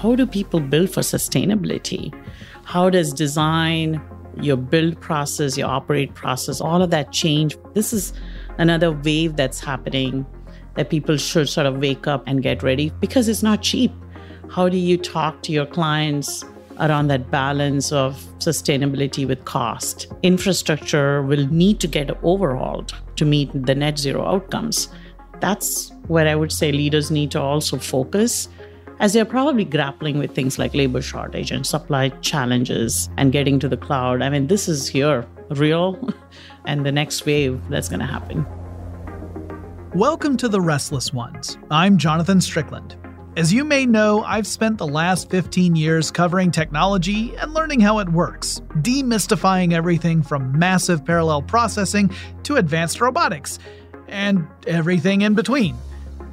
how do people build for sustainability? How does design, your build process, your operate process, all of that change? This is another wave that's happening that people should sort of wake up and get ready because it's not cheap. How do you talk to your clients around that balance of sustainability with cost? Infrastructure will need to get overhauled to meet the net zero outcomes. That's where I would say leaders need to also focus as they're probably grappling with things like labor shortage and supply challenges and getting to the cloud. I mean, this is here, real, and the next wave that's going to happen. Welcome to The Restless Ones. I'm Jonathan Strickland. As you may know, I've spent the last 15 years covering technology and learning how it works, demystifying everything from massive parallel processing to advanced robotics, and everything in between.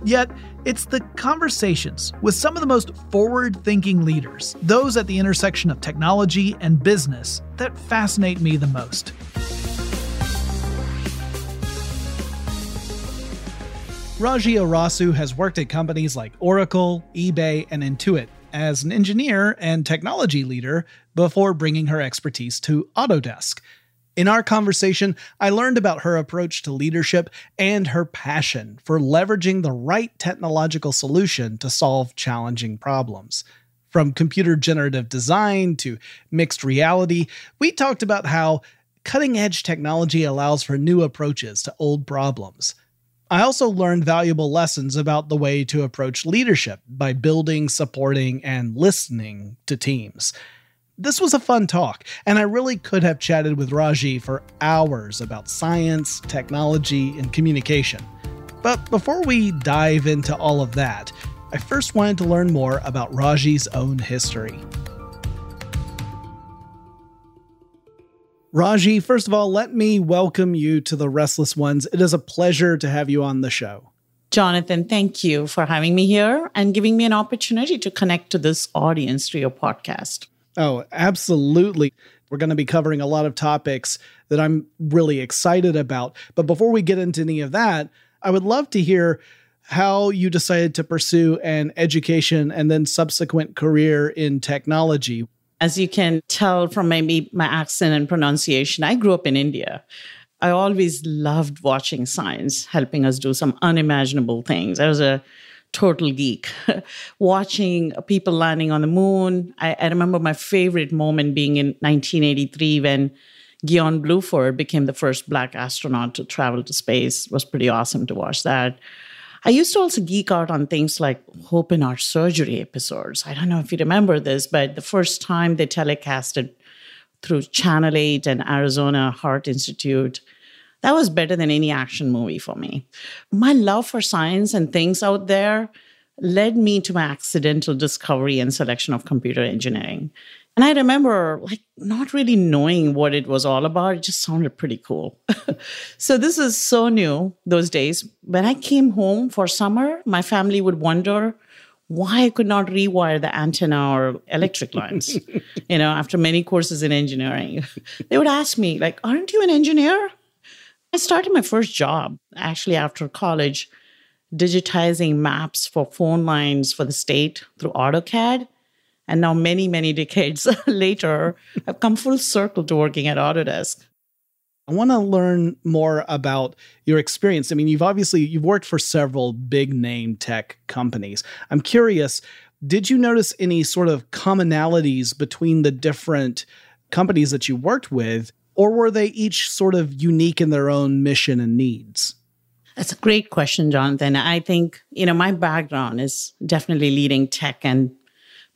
Yet, it's the conversations with some of the most forward thinking leaders, those at the intersection of technology and business, that fascinate me the most. Raji Arasu has worked at companies like Oracle, eBay, and Intuit as an engineer and technology leader before bringing her expertise to Autodesk. In our conversation, I learned about her approach to leadership and her passion for leveraging the right technological solution to solve challenging problems. From computer generative design to mixed reality, we talked about how cutting edge technology allows for new approaches to old problems. I also learned valuable lessons about the way to approach leadership by building, supporting, and listening to teams. This was a fun talk, and I really could have chatted with Raji for hours about science, technology, and communication. But before we dive into all of that, I first wanted to learn more about Raji's own history. Raji, first of all, let me welcome you to the Restless Ones. It is a pleasure to have you on the show. Jonathan, thank you for having me here and giving me an opportunity to connect to this audience through your podcast. Oh, absolutely. We're going to be covering a lot of topics that I'm really excited about. But before we get into any of that, I would love to hear how you decided to pursue an education and then subsequent career in technology. As you can tell from maybe my accent and pronunciation, I grew up in India. I always loved watching science, helping us do some unimaginable things. I was a total geek. Watching people landing on the moon. I, I, remember my favorite moment being in 1983 when Guion Bluford became the first black astronaut to travel to space. It was pretty awesome to watch that. I used to also geek out on things like open heart surgery episodes. I don't know if you remember this, but the first time they telecasted through Channel 8 and Arizona Heart Institute that was better than any action movie for me. My love for science and things out there led me to my accidental discovery and selection of computer engineering. And I remember like not really knowing what it was all about. It just sounded pretty cool. so this is so new those days. When I came home for summer, my family would wonder why I could not rewire the antenna or electric lines, you know, after many courses in engineering. They would ask me, like, aren't you an engineer? I started my first job actually after college, digitizing maps for phone lines for the state through AutoCAD. And now, many, many decades later, I've come full circle to working at Autodesk. I want to learn more about your experience. I mean, you've obviously you've worked for several big name tech companies. I'm curious, did you notice any sort of commonalities between the different companies that you worked with or were they each sort of unique in their own mission and needs? That's a great question, Jonathan. I think, you know, my background is definitely leading tech and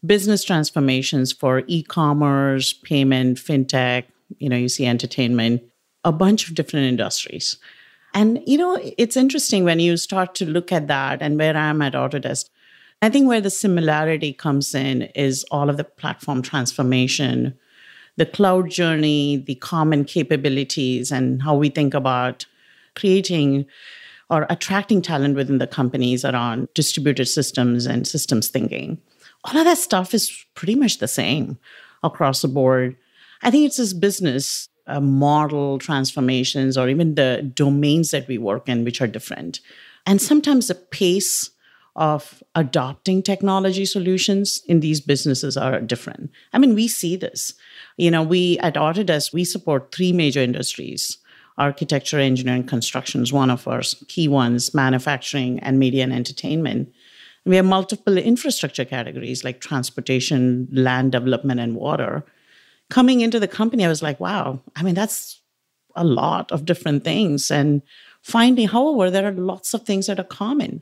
business transformations for e-commerce, payment, fintech, you know, you see entertainment, a bunch of different industries. And, you know, it's interesting when you start to look at that and where I'm at Autodesk. I think where the similarity comes in is all of the platform transformation the cloud journey, the common capabilities, and how we think about creating or attracting talent within the companies around distributed systems and systems thinking. All of that stuff is pretty much the same across the board. I think it's this business uh, model transformations or even the domains that we work in, which are different. And sometimes the pace of adopting technology solutions in these businesses are different. I mean, we see this. You know, we at Autodesk, we support three major industries architecture, engineering, construction is one of our key ones, manufacturing, and media and entertainment. We have multiple infrastructure categories like transportation, land development, and water. Coming into the company, I was like, wow, I mean, that's a lot of different things. And finding, however, there are lots of things that are common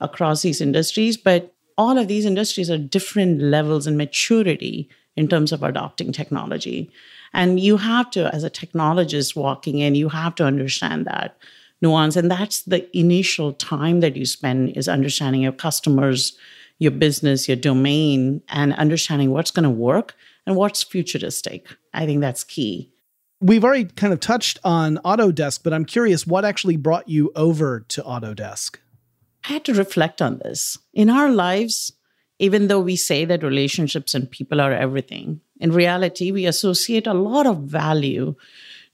across these industries, but all of these industries are different levels in maturity in terms of adopting technology. And you have to, as a technologist walking in, you have to understand that nuance. And that's the initial time that you spend is understanding your customers, your business, your domain, and understanding what's going to work and what's futuristic. I think that's key. We've already kind of touched on Autodesk, but I'm curious what actually brought you over to Autodesk? I had to reflect on this. In our lives, even though we say that relationships and people are everything, in reality, we associate a lot of value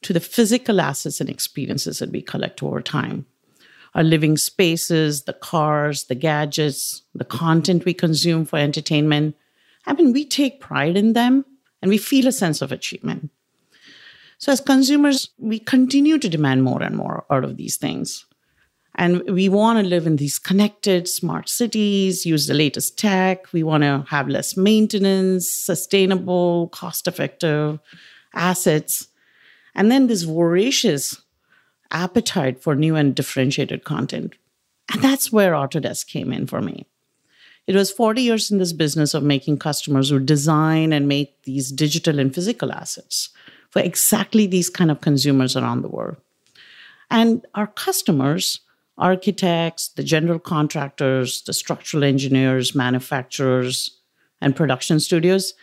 to the physical assets and experiences that we collect over time. Our living spaces, the cars, the gadgets, the content we consume for entertainment. I mean, we take pride in them and we feel a sense of achievement. So, as consumers, we continue to demand more and more out of these things. And we want to live in these connected, smart cities, use the latest tech. We want to have less maintenance, sustainable, cost effective assets. And then this voracious appetite for new and differentiated content. And that's where Autodesk came in for me. It was 40 years in this business of making customers who design and make these digital and physical assets for exactly these kind of consumers around the world. And our customers architects, the general contractors, the structural engineers, manufacturers, and production studios,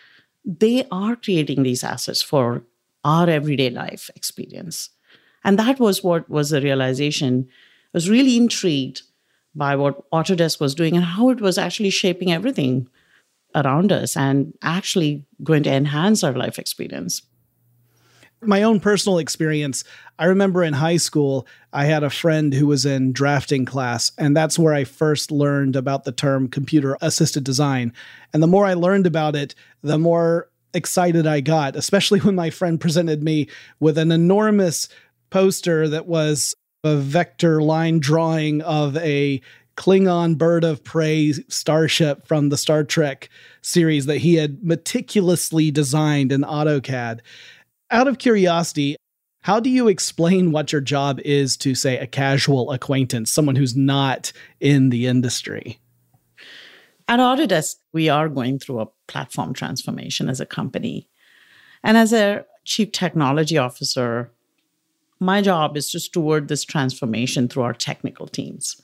they are creating these assets for our everyday life experience. And that was what was the realization. I was really intrigued by what Autodesk was doing and how it was actually shaping everything around us and actually going to enhance our life experience my own personal experience, I remember in high school, I had a friend who was in drafting class, and that's where I first learned about the term computer assisted design. And the more I learned about it, the more excited I got, especially when my friend presented me with an enormous poster that was a vector line drawing of a Klingon bird of prey starship from the Star Trek series that he had meticulously designed in AutoCAD. Out of curiosity, how do you explain what your job is to, say, a casual acquaintance, someone who's not in the industry? At Autodesk, we are going through a platform transformation as a company. And as a chief technology officer, my job is to steward this transformation through our technical teams.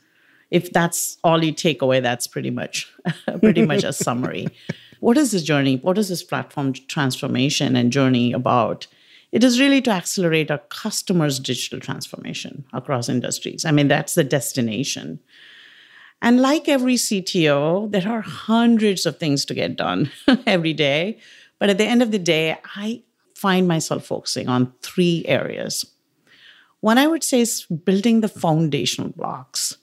If that's all you take away, that's pretty much pretty much a summary. What is this journey? What is this platform transformation and journey about? It is really to accelerate our customers' digital transformation across industries. I mean, that's the destination. And like every CTO, there are hundreds of things to get done every day. But at the end of the day, I find myself focusing on three areas. One I would say is building the foundational blocks.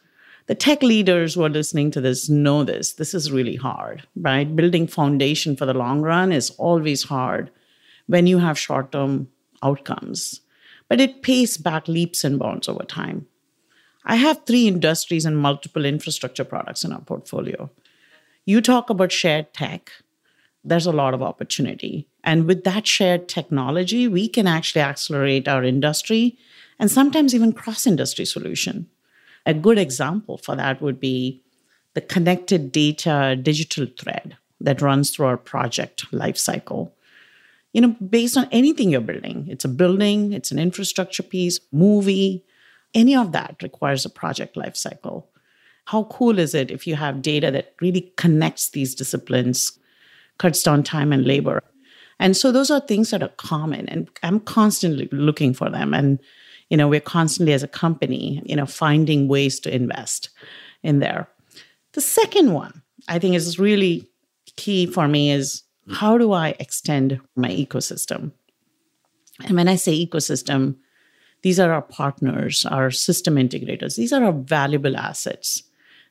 The tech leaders who are listening to this know this. This is really hard, right? Building foundation for the long run is always hard when you have short term outcomes, but it pays back leaps and bounds over time. I have three industries and multiple infrastructure products in our portfolio. You talk about shared tech, there's a lot of opportunity. And with that shared technology, we can actually accelerate our industry and sometimes even cross industry solution. A good example for that would be the connected data digital thread that runs through our project lifecycle you know, based on anything you're building. It's a building, it's an infrastructure piece, movie, any of that requires a project lifecycle. How cool is it if you have data that really connects these disciplines, cuts down time and labor? And so those are things that are common and I'm constantly looking for them. And, you know, we're constantly as a company, you know, finding ways to invest in there. The second one I think is really key for me is how do I extend my ecosystem? And when I say ecosystem, these are our partners, our system integrators. These are our valuable assets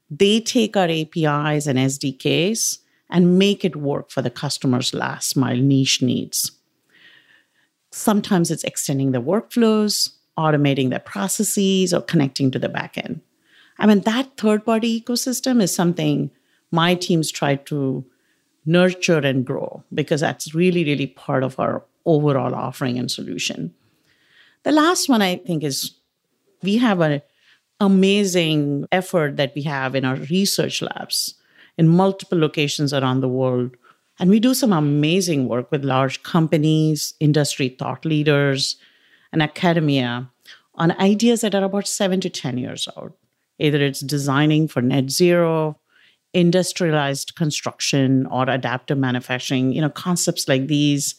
They take our APIs and SDKs and make it work for the customer's last mile niche needs. Sometimes it's extending the workflows, automating their processes, or connecting to the backend. I mean, that third party ecosystem is something my teams try to nurture and grow because that's really, really part of our overall offering and solution. The last one I think is we have an amazing effort that we have in our research labs in multiple locations around the world. And we do some amazing work with large companies, industry thought leaders, and academia on ideas that are about seven to 10 years out. Either it's designing for net zero, industrialized construction, or adaptive manufacturing, you know, concepts like these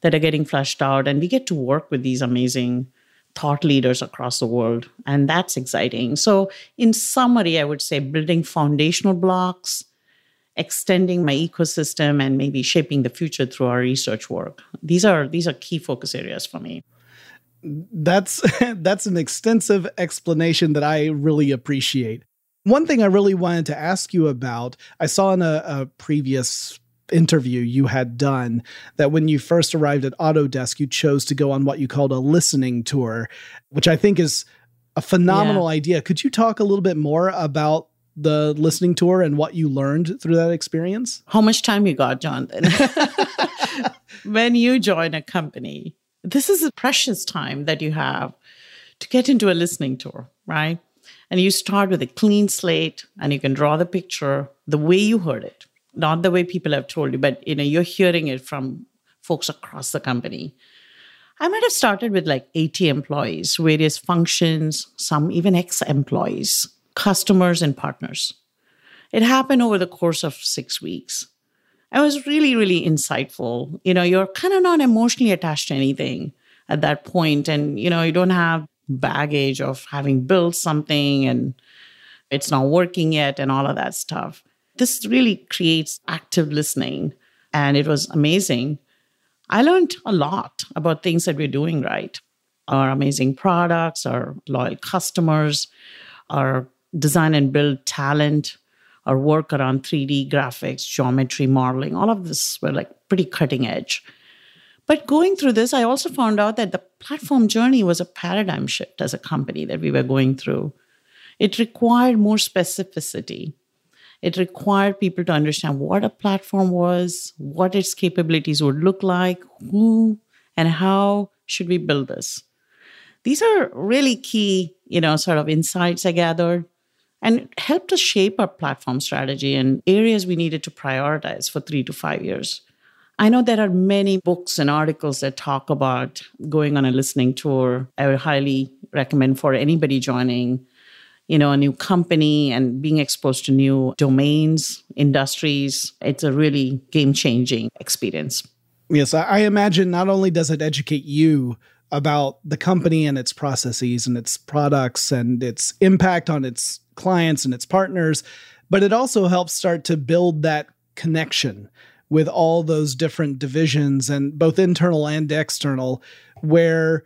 that are getting fleshed out. And we get to work with these amazing thought leaders across the world. And that's exciting. So, in summary, I would say building foundational blocks, extending my ecosystem, and maybe shaping the future through our research work. These are these are key focus areas for me. That's that's an extensive explanation that I really appreciate. One thing I really wanted to ask you about, I saw in a, a previous interview you had done that when you first arrived at Autodesk, you chose to go on what you called a listening tour, which I think is a phenomenal yeah. idea. Could you talk a little bit more about the listening tour and what you learned through that experience? How much time you got, Jonathan? when you join a company, this is a precious time that you have to get into a listening tour, right? And you start with a clean slate and you can draw the picture the way you heard it not the way people have told you, but you know, you're hearing it from folks across the company. I might have started with like 80 employees, various functions, some even ex employees, customers, and partners. It happened over the course of six weeks. It was really, really insightful. You know, you're kind of not emotionally attached to anything at that point, and you know, you don't have baggage of having built something and it's not working yet and all of that stuff. This really creates active listening, and it was amazing. I learned a lot about things that we're doing right our amazing products, our loyal customers, our design and build talent, our work around 3D graphics, geometry modeling, all of this were like pretty cutting edge. But going through this, I also found out that the platform journey was a paradigm shift as a company that we were going through. It required more specificity. It required people to understand what a platform was, what its capabilities would look like, who and how should we build this. These are really key, you know, sort of insights I gathered and helped us shape our platform strategy and areas we needed to prioritize for three to five years. I know there are many books and articles that talk about going on a listening tour. I would highly recommend for anybody joining you know, a new company and being exposed to new domains, industries. It's a really game changing experience. Yes, I imagine not only does it educate you about the company and its processes and its products and its impact on its clients and its partners, but it also helps start to build that connection with all those different divisions and both internal and external, where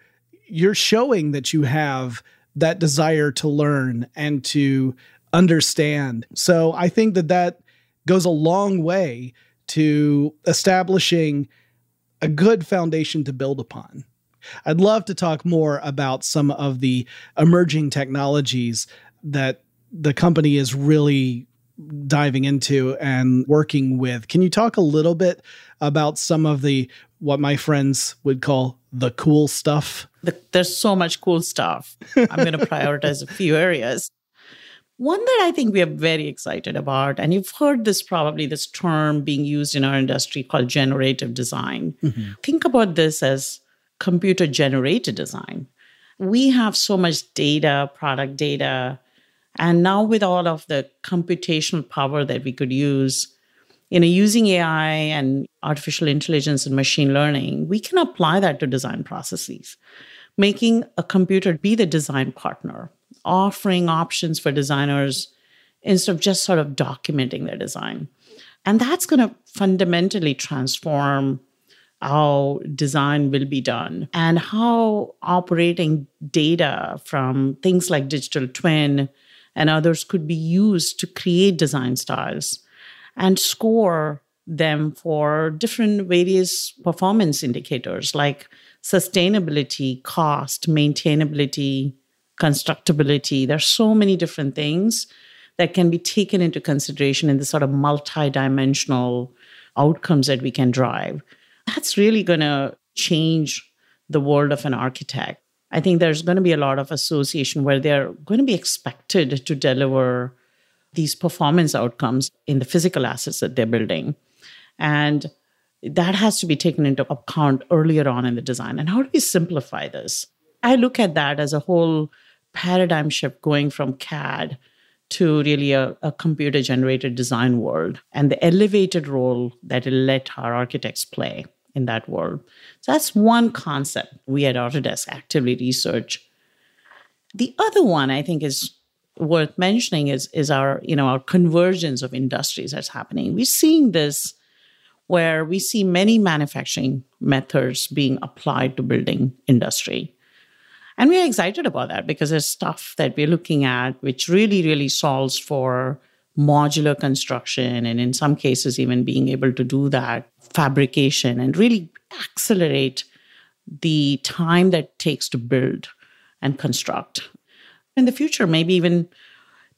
you're showing that you have that desire to learn and to understand. So I think that that goes a long way to establishing a good foundation to build upon. I'd love to talk more about some of the emerging technologies that the company is really diving into and working with. Can you talk a little bit about some of the what my friends would call the cool stuff? The, there's so much cool stuff. I'm going to prioritize a few areas. One that I think we are very excited about, and you've heard this probably, this term being used in our industry called generative design. Mm-hmm. Think about this as computer generated design. We have so much data, product data, and now with all of the computational power that we could use, you know, using AI and artificial intelligence and machine learning, we can apply that to design processes, making a computer be the design partner, offering options for designers instead of just sort of documenting their design. And that's going to fundamentally transform how design will be done and how operating data from things like digital twin and others could be used to create design styles and score them for different various performance indicators like sustainability, cost, maintainability, constructability. There's so many different things that can be taken into consideration in the sort of multi-dimensional outcomes that we can drive. That's really going to change the world of an architect. I think there's going to be a lot of association where they're going to be expected to deliver these performance outcomes in the physical assets that they're building. And that has to be taken into account earlier on in the design. And how do we simplify this? I look at that as a whole paradigm shift going from CAD to really a, a computer generated design world and the elevated role that it'll let our architects play in that world. So that's one concept we at Autodesk actively research. The other one I think is worth mentioning is, is our, you know, our convergence of industries that's happening. We're seeing this where we see many manufacturing methods being applied to building industry. And we're excited about that because there's stuff that we're looking at which really, really solves for modular construction and in some cases even being able to do that fabrication and really accelerate the time that takes to build and construct. In the future, maybe even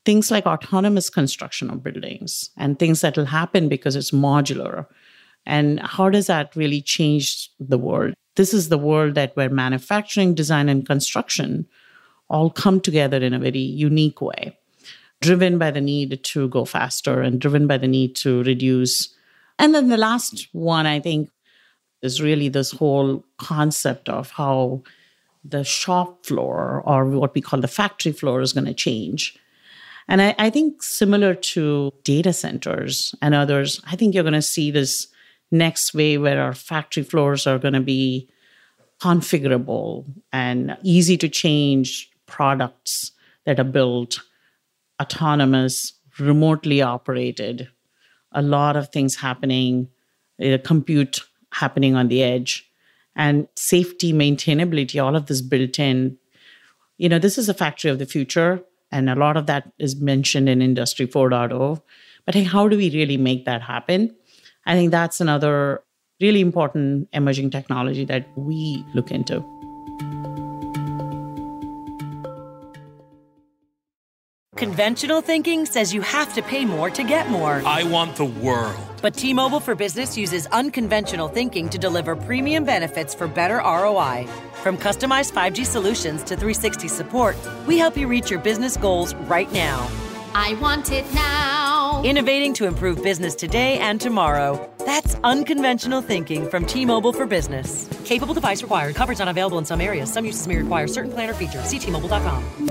things like autonomous construction of buildings and things that will happen because it's modular. And how does that really change the world? This is the world that where manufacturing, design, and construction all come together in a very unique way, driven by the need to go faster and driven by the need to reduce. And then the last one, I think, is really this whole concept of how the shop floor or what we call the factory floor is going to change. And I, I, think similar to data centers and others, I think you're going to see this next wave where our factory floors are going to be configurable and easy to change products that are built, autonomous, remotely operated, a lot of things happening, uh, compute happening on the edge, and safety, maintainability, all of this built in. You know, this is a factory of the future, and a lot of that is mentioned in Industry 4.0. But how do we really make that happen? I think that's another really important emerging technology that we look into. Conventional thinking says you have to pay more to get more. I want the world. But T Mobile for Business uses unconventional thinking to deliver premium benefits for better ROI. From customized 5G solutions to 360 support, we help you reach your business goals right now. I want it now. Innovating to improve business today and tomorrow. That's unconventional thinking from T Mobile for Business. Capable device required. Coverage not available in some areas. Some uses may require certain plan or features. See T-Mobile.com.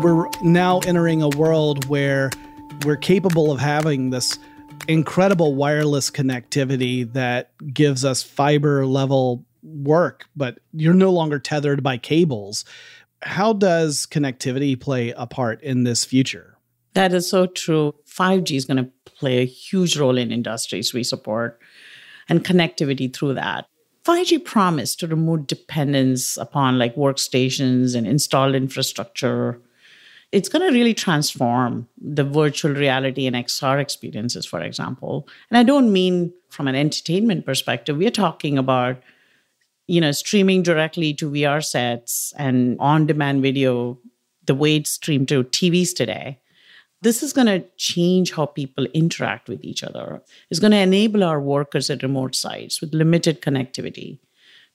We're now entering a world where we're capable of having this incredible wireless connectivity that gives us fiber level work, but you're no longer tethered by cables. How does connectivity play a part in this future? That is so true. 5G is going to play a huge role in industries we support and connectivity through that. 5G promised to remove dependence upon like workstations and installed infrastructure. It's going to really transform the virtual reality and XR experiences, for example. And I don't mean from an entertainment perspective. We're talking about you know, streaming directly to VR sets and on demand video, the way it's streamed to TVs today, this is going to change how people interact with each other. It's going to enable our workers at remote sites with limited connectivity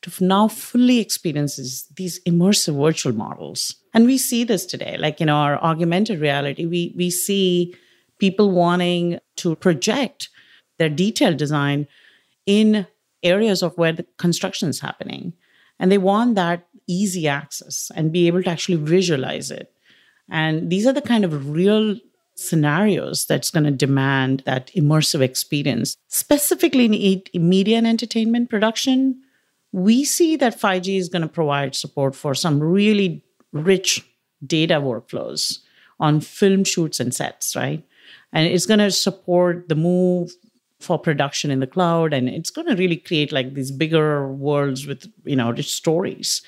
to now fully experience these immersive virtual models. And we see this today, like in our augmented reality, we, we see people wanting to project their detailed design in areas of where the construction is happening. And they want that easy access and be able to actually visualize it. And these are the kind of real scenarios that's going to demand that immersive experience. Specifically in media and entertainment production, we see that 5G is going to provide support for some really rich data workflows on film shoots and sets, right? And it's going to support the move for production in the cloud and it's going to really create like these bigger worlds with you know rich stories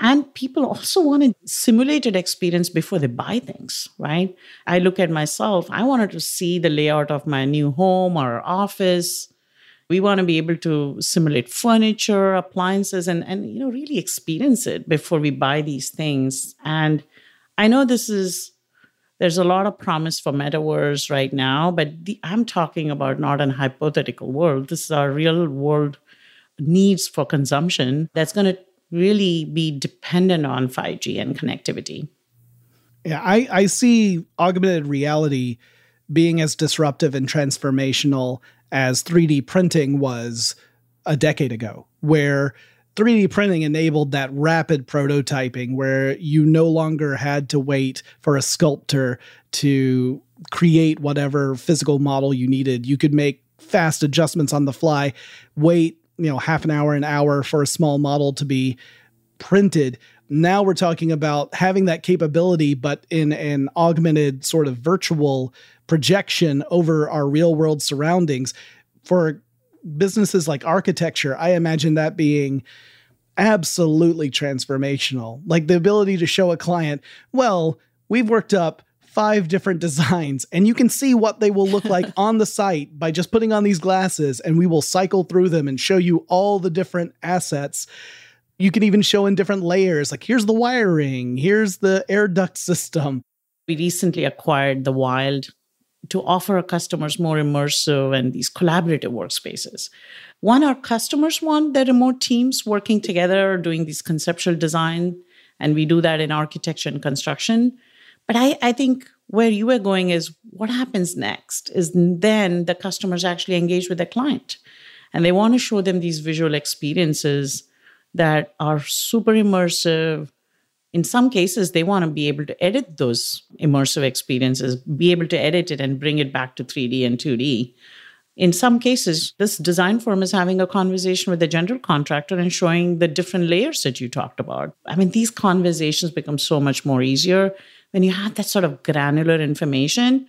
And people also want a simulated experience before they buy things, right? I look at myself, I wanted to see the layout of my new home or office. We want to be able to simulate furniture, appliances, and, and you know, really experience it before we buy these things. And I know this is there's a lot of promise for metaverse right now, but the, I'm talking about not an hypothetical world. This is our real world needs for consumption that's going to really be dependent on 5G and connectivity. Yeah, I, I see augmented reality being as disruptive and transformational as 3D printing was a decade ago, where 3D printing enabled that rapid prototyping where you no longer had to wait for a sculptor to create whatever physical model you needed. You could make fast adjustments on the fly, wait, you know, half an hour, an hour for a small model to be printed. Now we're talking about having that capability, but in an augmented sort of virtual projection over our real world surroundings. For businesses like architecture, I imagine that being absolutely transformational. Like the ability to show a client, well, we've worked up five different designs and you can see what they will look like on the site by just putting on these glasses and we will cycle through them and show you all the different assets. You can even show in different layers like here's the wiring, here's the air duct system. We recently acquired the Wild to offer our customers more immersive and these collaborative workspaces. One, our customers want their remote teams working together, doing these conceptual design, and we do that in architecture and construction. But I, I think where you are going is what happens next is then the customers actually engage with the client and they want to show them these visual experiences that are super immersive, in some cases they want to be able to edit those immersive experiences be able to edit it and bring it back to 3d and 2d in some cases this design firm is having a conversation with the general contractor and showing the different layers that you talked about. I mean these conversations become so much more easier when you have that sort of granular information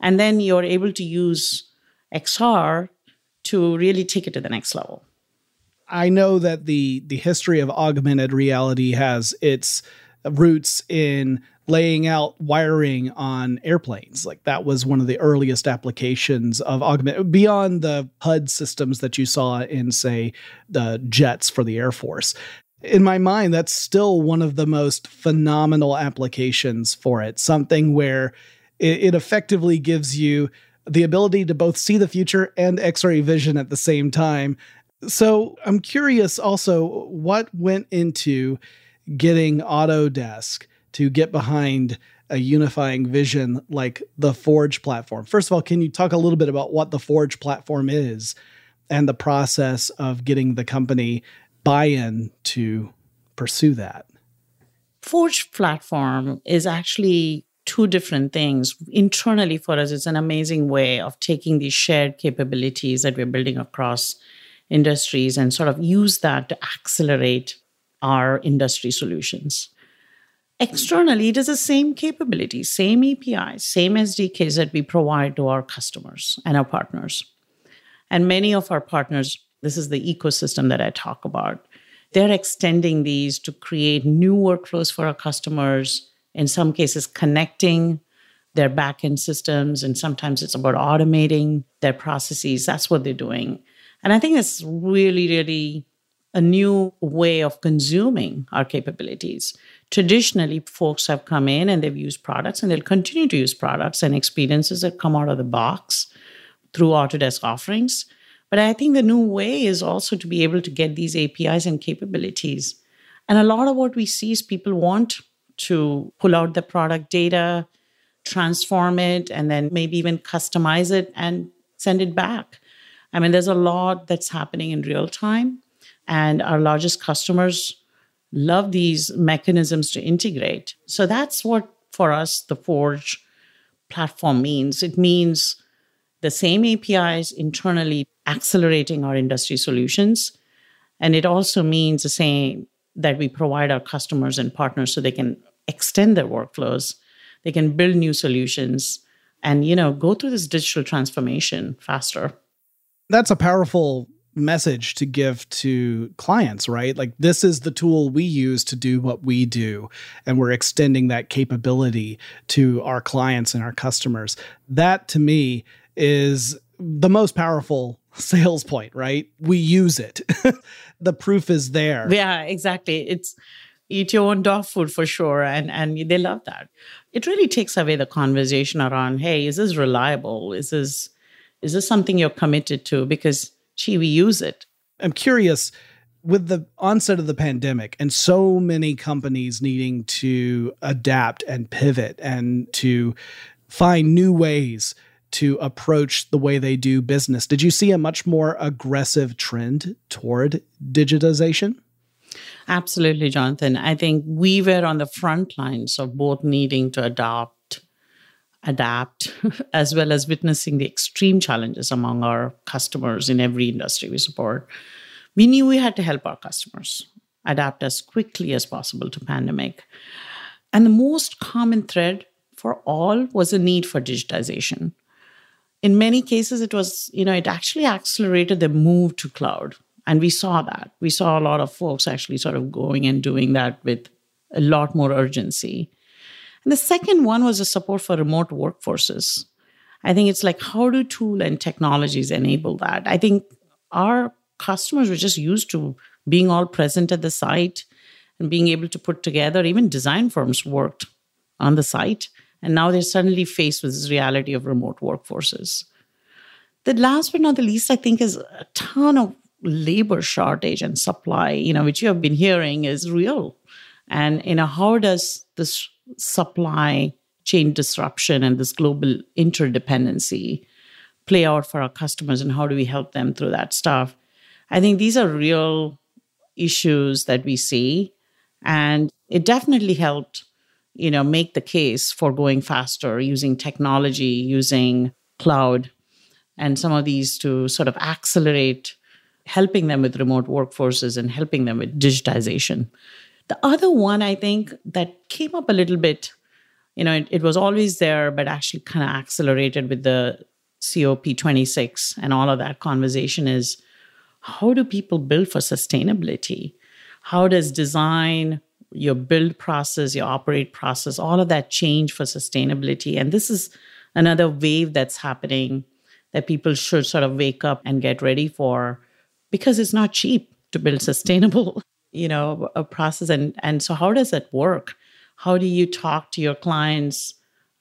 and then you're able to use xr to really take it to the next level I know that the the history of augmented reality has its roots in laying out wiring on airplanes. Like that was one of the earliest applications of augment beyond the HUD systems that you saw in, say, the jets for the Air Force. In my mind, that's still one of the most phenomenal applications for it. Something where it, it effectively gives you the ability to both see the future and x ray vision at the same time. So I'm curious also what went into getting Autodesk to get behind a unifying vision like the Forge platform. First of all, can you talk a little bit about what the Forge platform is and the process of getting the company buy in to pursue that? Forge platform is actually two different things. Internally, for us, it's an amazing way of taking these shared capabilities that we're building across industries and sort of use that to accelerate our industry solutions. Externally, it is the same capabilities, same APIs, same SDKs that we provide to our customers and our partners. And many of our partners, this is the ecosystem that I talk about, they're extending these to create new workflows for our customers, in some cases, connecting their backend systems, and sometimes it's about automating their processes. That's what they're doing. And I think it's really, really a new way of consuming our capabilities. Traditionally, folks have come in and they've used products and they'll continue to use products and experiences that come out of the box through Autodesk offerings. But I think the new way is also to be able to get these APIs and capabilities. And a lot of what we see is people want to pull out the product data, transform it, and then maybe even customize it and send it back. I mean, there's a lot that's happening in real time. And our largest customers love these mechanisms to integrate. So that's what, for us, the Forge platform means. It means the same APIs internally accelerating our industry solutions. And it also means the same that we provide our customers and partners so they can extend their workflows, they can build new solutions and you know go through this digital transformation faster that's a powerful message to give to clients, right? Like, this is the tool we use to do what we do. And we're extending that capability to our clients and our customers. That to me is the most powerful sales point, right? We use it. the proof is there. Yeah, exactly. It's eat your own dog food for sure. And and they love that. It really takes away the conversation around, hey, is this reliable? Is this is this something you're committed to? Because gee, we use it. I'm curious with the onset of the pandemic and so many companies needing to adapt and pivot and to find new ways to approach the way they do business. Did you see a much more aggressive trend toward digitization? Absolutely, Jonathan. I think we were on the front lines of both needing to adopt, adapt, as well as witnessing the extreme challenges among our customers in every industry we support. We knew we had to help our customers adapt as quickly as possible to pandemic. And the most common thread for all was a need for digitization in many cases it was you know it actually accelerated the move to cloud and we saw that we saw a lot of folks actually sort of going and doing that with a lot more urgency and the second one was the support for remote workforces i think it's like how do tool and technologies enable that i think our customers were just used to being all present at the site and being able to put together even design firms worked on the site and now they're suddenly faced with this reality of remote workforces. The last but not the least, I think, is a ton of labor shortage and supply, you know, which you have been hearing is real. And, you know, how does this supply chain disruption and this global interdependency play out for our customers and how do we help them through that stuff? I think these are real issues that we see. And it definitely helped you know make the case for going faster using technology using cloud and some of these to sort of accelerate helping them with remote workforces and helping them with digitization the other one i think that came up a little bit you know it, it was always there but actually kind of accelerated with the cop26 and all of that conversation is how do people build for sustainability how does design your build process, your operate process, all of that change for sustainability. And this is another wave that's happening that people should sort of wake up and get ready for because it's not cheap to build sustainable, you know, a process. And and so how does that work? How do you talk to your clients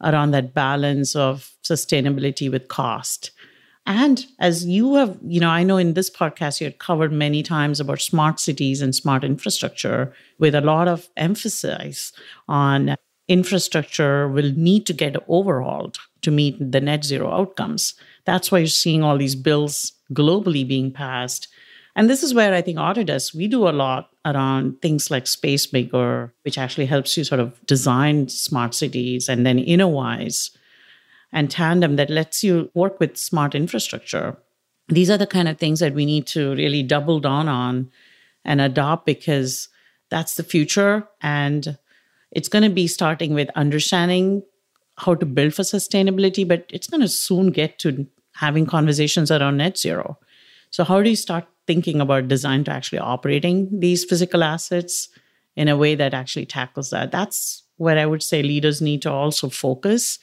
around that balance of sustainability with cost? And as you have, you know, I know in this podcast you had covered many times about smart cities and smart infrastructure with a lot of emphasis on infrastructure will need to get overhauled to meet the net zero outcomes. That's why you're seeing all these bills globally being passed. And this is where I think Autodesk, we do a lot around things like SpaceMaker, which actually helps you sort of design smart cities, and then Innovyze, and Tandem that lets you work with smart infrastructure. These are the kind of things that we need to really double down on and adopt because that's the future. And it's going to be starting with understanding how to build for sustainability, but it's going to soon get to having conversations around net zero. So, how do you start thinking about design to actually operating these physical assets in a way that actually tackles that? That's where I would say leaders need to also focus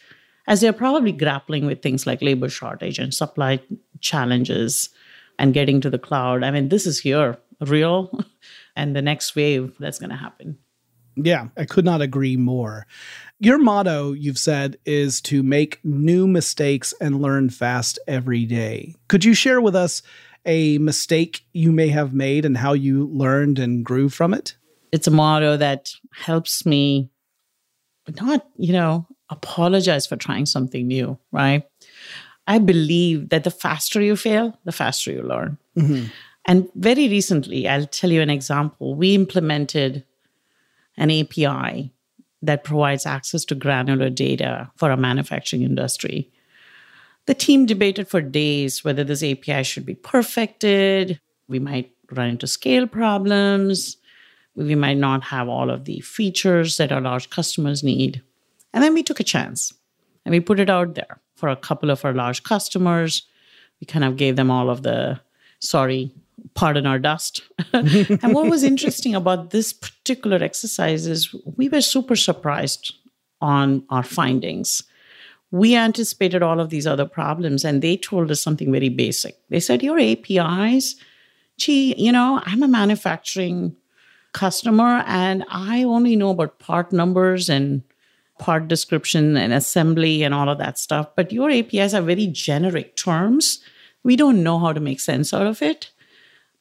as they're probably grappling with things like labor shortage and supply challenges and getting to the cloud. I mean, this is here, real, and the next wave that's going to happen. Yeah, I could not agree more. Your motto, you've said, is to make new mistakes and learn fast every day. Could you share with us a mistake you may have made and how you learned and grew from it? It's a motto that helps me not, you know, apologize for trying something new, right? I believe that the faster you fail, the faster you learn. Mm-hmm. And very recently, I'll tell you an example. We implemented an API that provides access to granular data for our manufacturing industry. The team debated for days whether this API should be perfected. We might run into scale problems. We might not have all of the features that our large customers need. And then we took a chance and we put it out there for a couple of our large customers. We kind of gave them all of the Sorry, pardon our dust. and what was interesting about this particular exercise is we were super surprised on our findings. We anticipated all of these other problems, and they told us something very basic. They said, Your APIs, gee, you know, I'm a manufacturing customer and I only know about part numbers and part description and assembly and all of that stuff. But your APIs are very generic terms. We don't know how to make sense out of it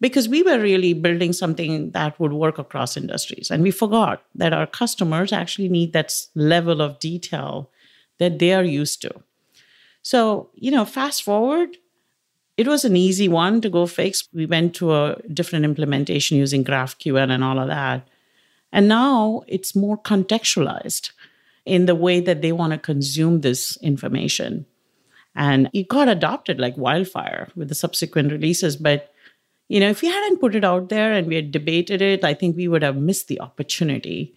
because we were really building something that would work across industries. And we forgot that our customers actually need that level of detail that they are used to. So, you know, fast forward, it was an easy one to go fix. We went to a different implementation using GraphQL and all of that. And now it's more contextualized in the way that they want to consume this information. And it got adopted like wildfire with the subsequent releases. But you know, if we hadn't put it out there and we had debated it, I think we would have missed the opportunity.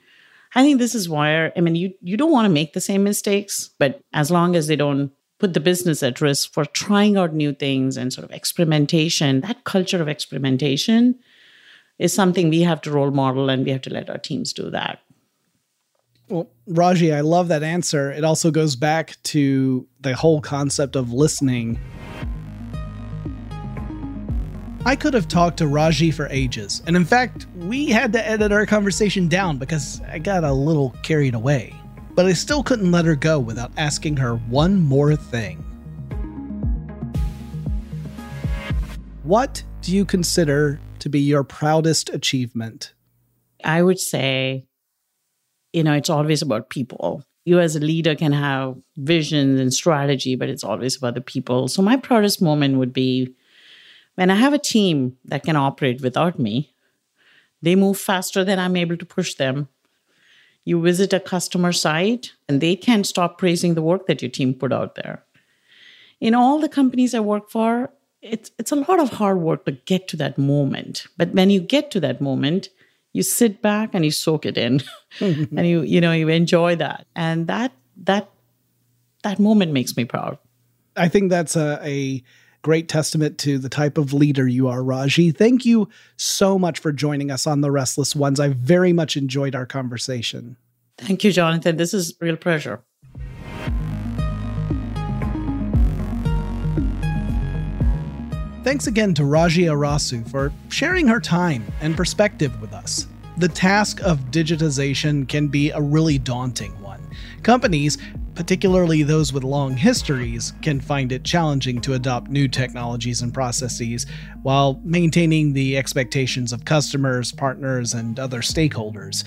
I think this is why I mean you you don't want to make the same mistakes, but as long as they don't put the business at risk for trying out new things and sort of experimentation, that culture of experimentation is something we have to role model and we have to let our teams do that. Well, Raji, I love that answer. It also goes back to the whole concept of listening I could have talked to Raji for ages, and in fact, we had to edit our conversation down because I got a little carried away. But I still couldn't let her go without asking her one more thing. What do you consider to be your proudest achievement? I would say, you know, it's always about people. You as a leader can have visions and strategy, but it's always about the people. So my proudest moment would be when I have a team that can operate without me, they move faster than I'm able to push them. You visit a customer site and they can't stop praising the work that your team put out there. In all the companies I work for, it's it's a lot of hard work to get to that moment. But when you get to that moment, you sit back and you soak it in and you you know you enjoy that. And that that that moment makes me proud. I think that's a, a Great testament to the type of leader you are, Raji. Thank you so much for joining us on The Restless Ones. I very much enjoyed our conversation. Thank you, Jonathan. This is real pleasure. Thanks again to Raji Arasu for sharing her time and perspective with us. The task of digitization can be a really daunting one. Companies particularly those with long histories, can find it challenging to adopt new technologies and processes while maintaining the expectations of customers, partners, and other stakeholders.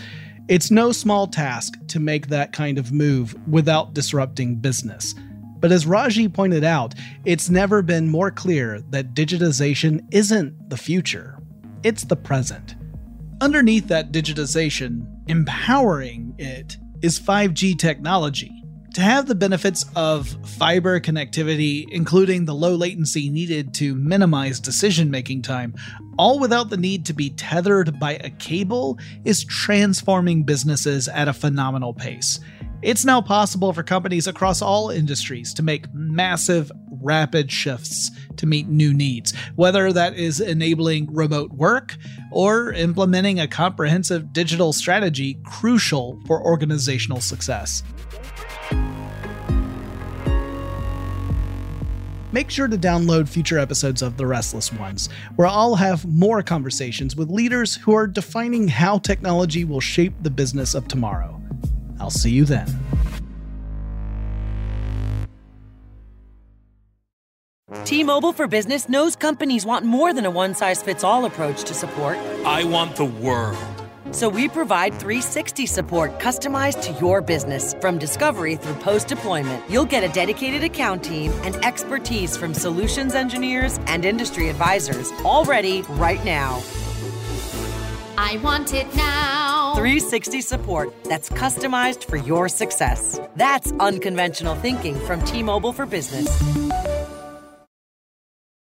It's no small task to make that kind of move without disrupting business. But as Raji pointed out, it's never been more clear that digitization isn't the future, it's the present. Underneath that digitization, empowering it, is 5G technology to have the benefits of fiber connectivity, including the low latency needed to minimize decision making time, all without the need to be tethered by a cable, is transforming businesses at a phenomenal pace. It's now possible for companies across all industries to make massive, rapid shifts to meet new needs, whether that is enabling remote work or implementing a comprehensive digital strategy crucial for organizational success. Make sure to download future episodes of The Restless Ones, where I'll have more conversations with leaders who are defining how technology will shape the business of tomorrow. I'll see you then. T-Mobile for Business knows companies want more than a one-size-fits-all approach to support. I want the world so we provide 360 support customized to your business. From discovery through post deployment, you'll get a dedicated account team and expertise from solutions engineers and industry advisors all ready right now. I want it now. 360 support that's customized for your success. That's unconventional thinking from T Mobile for Business.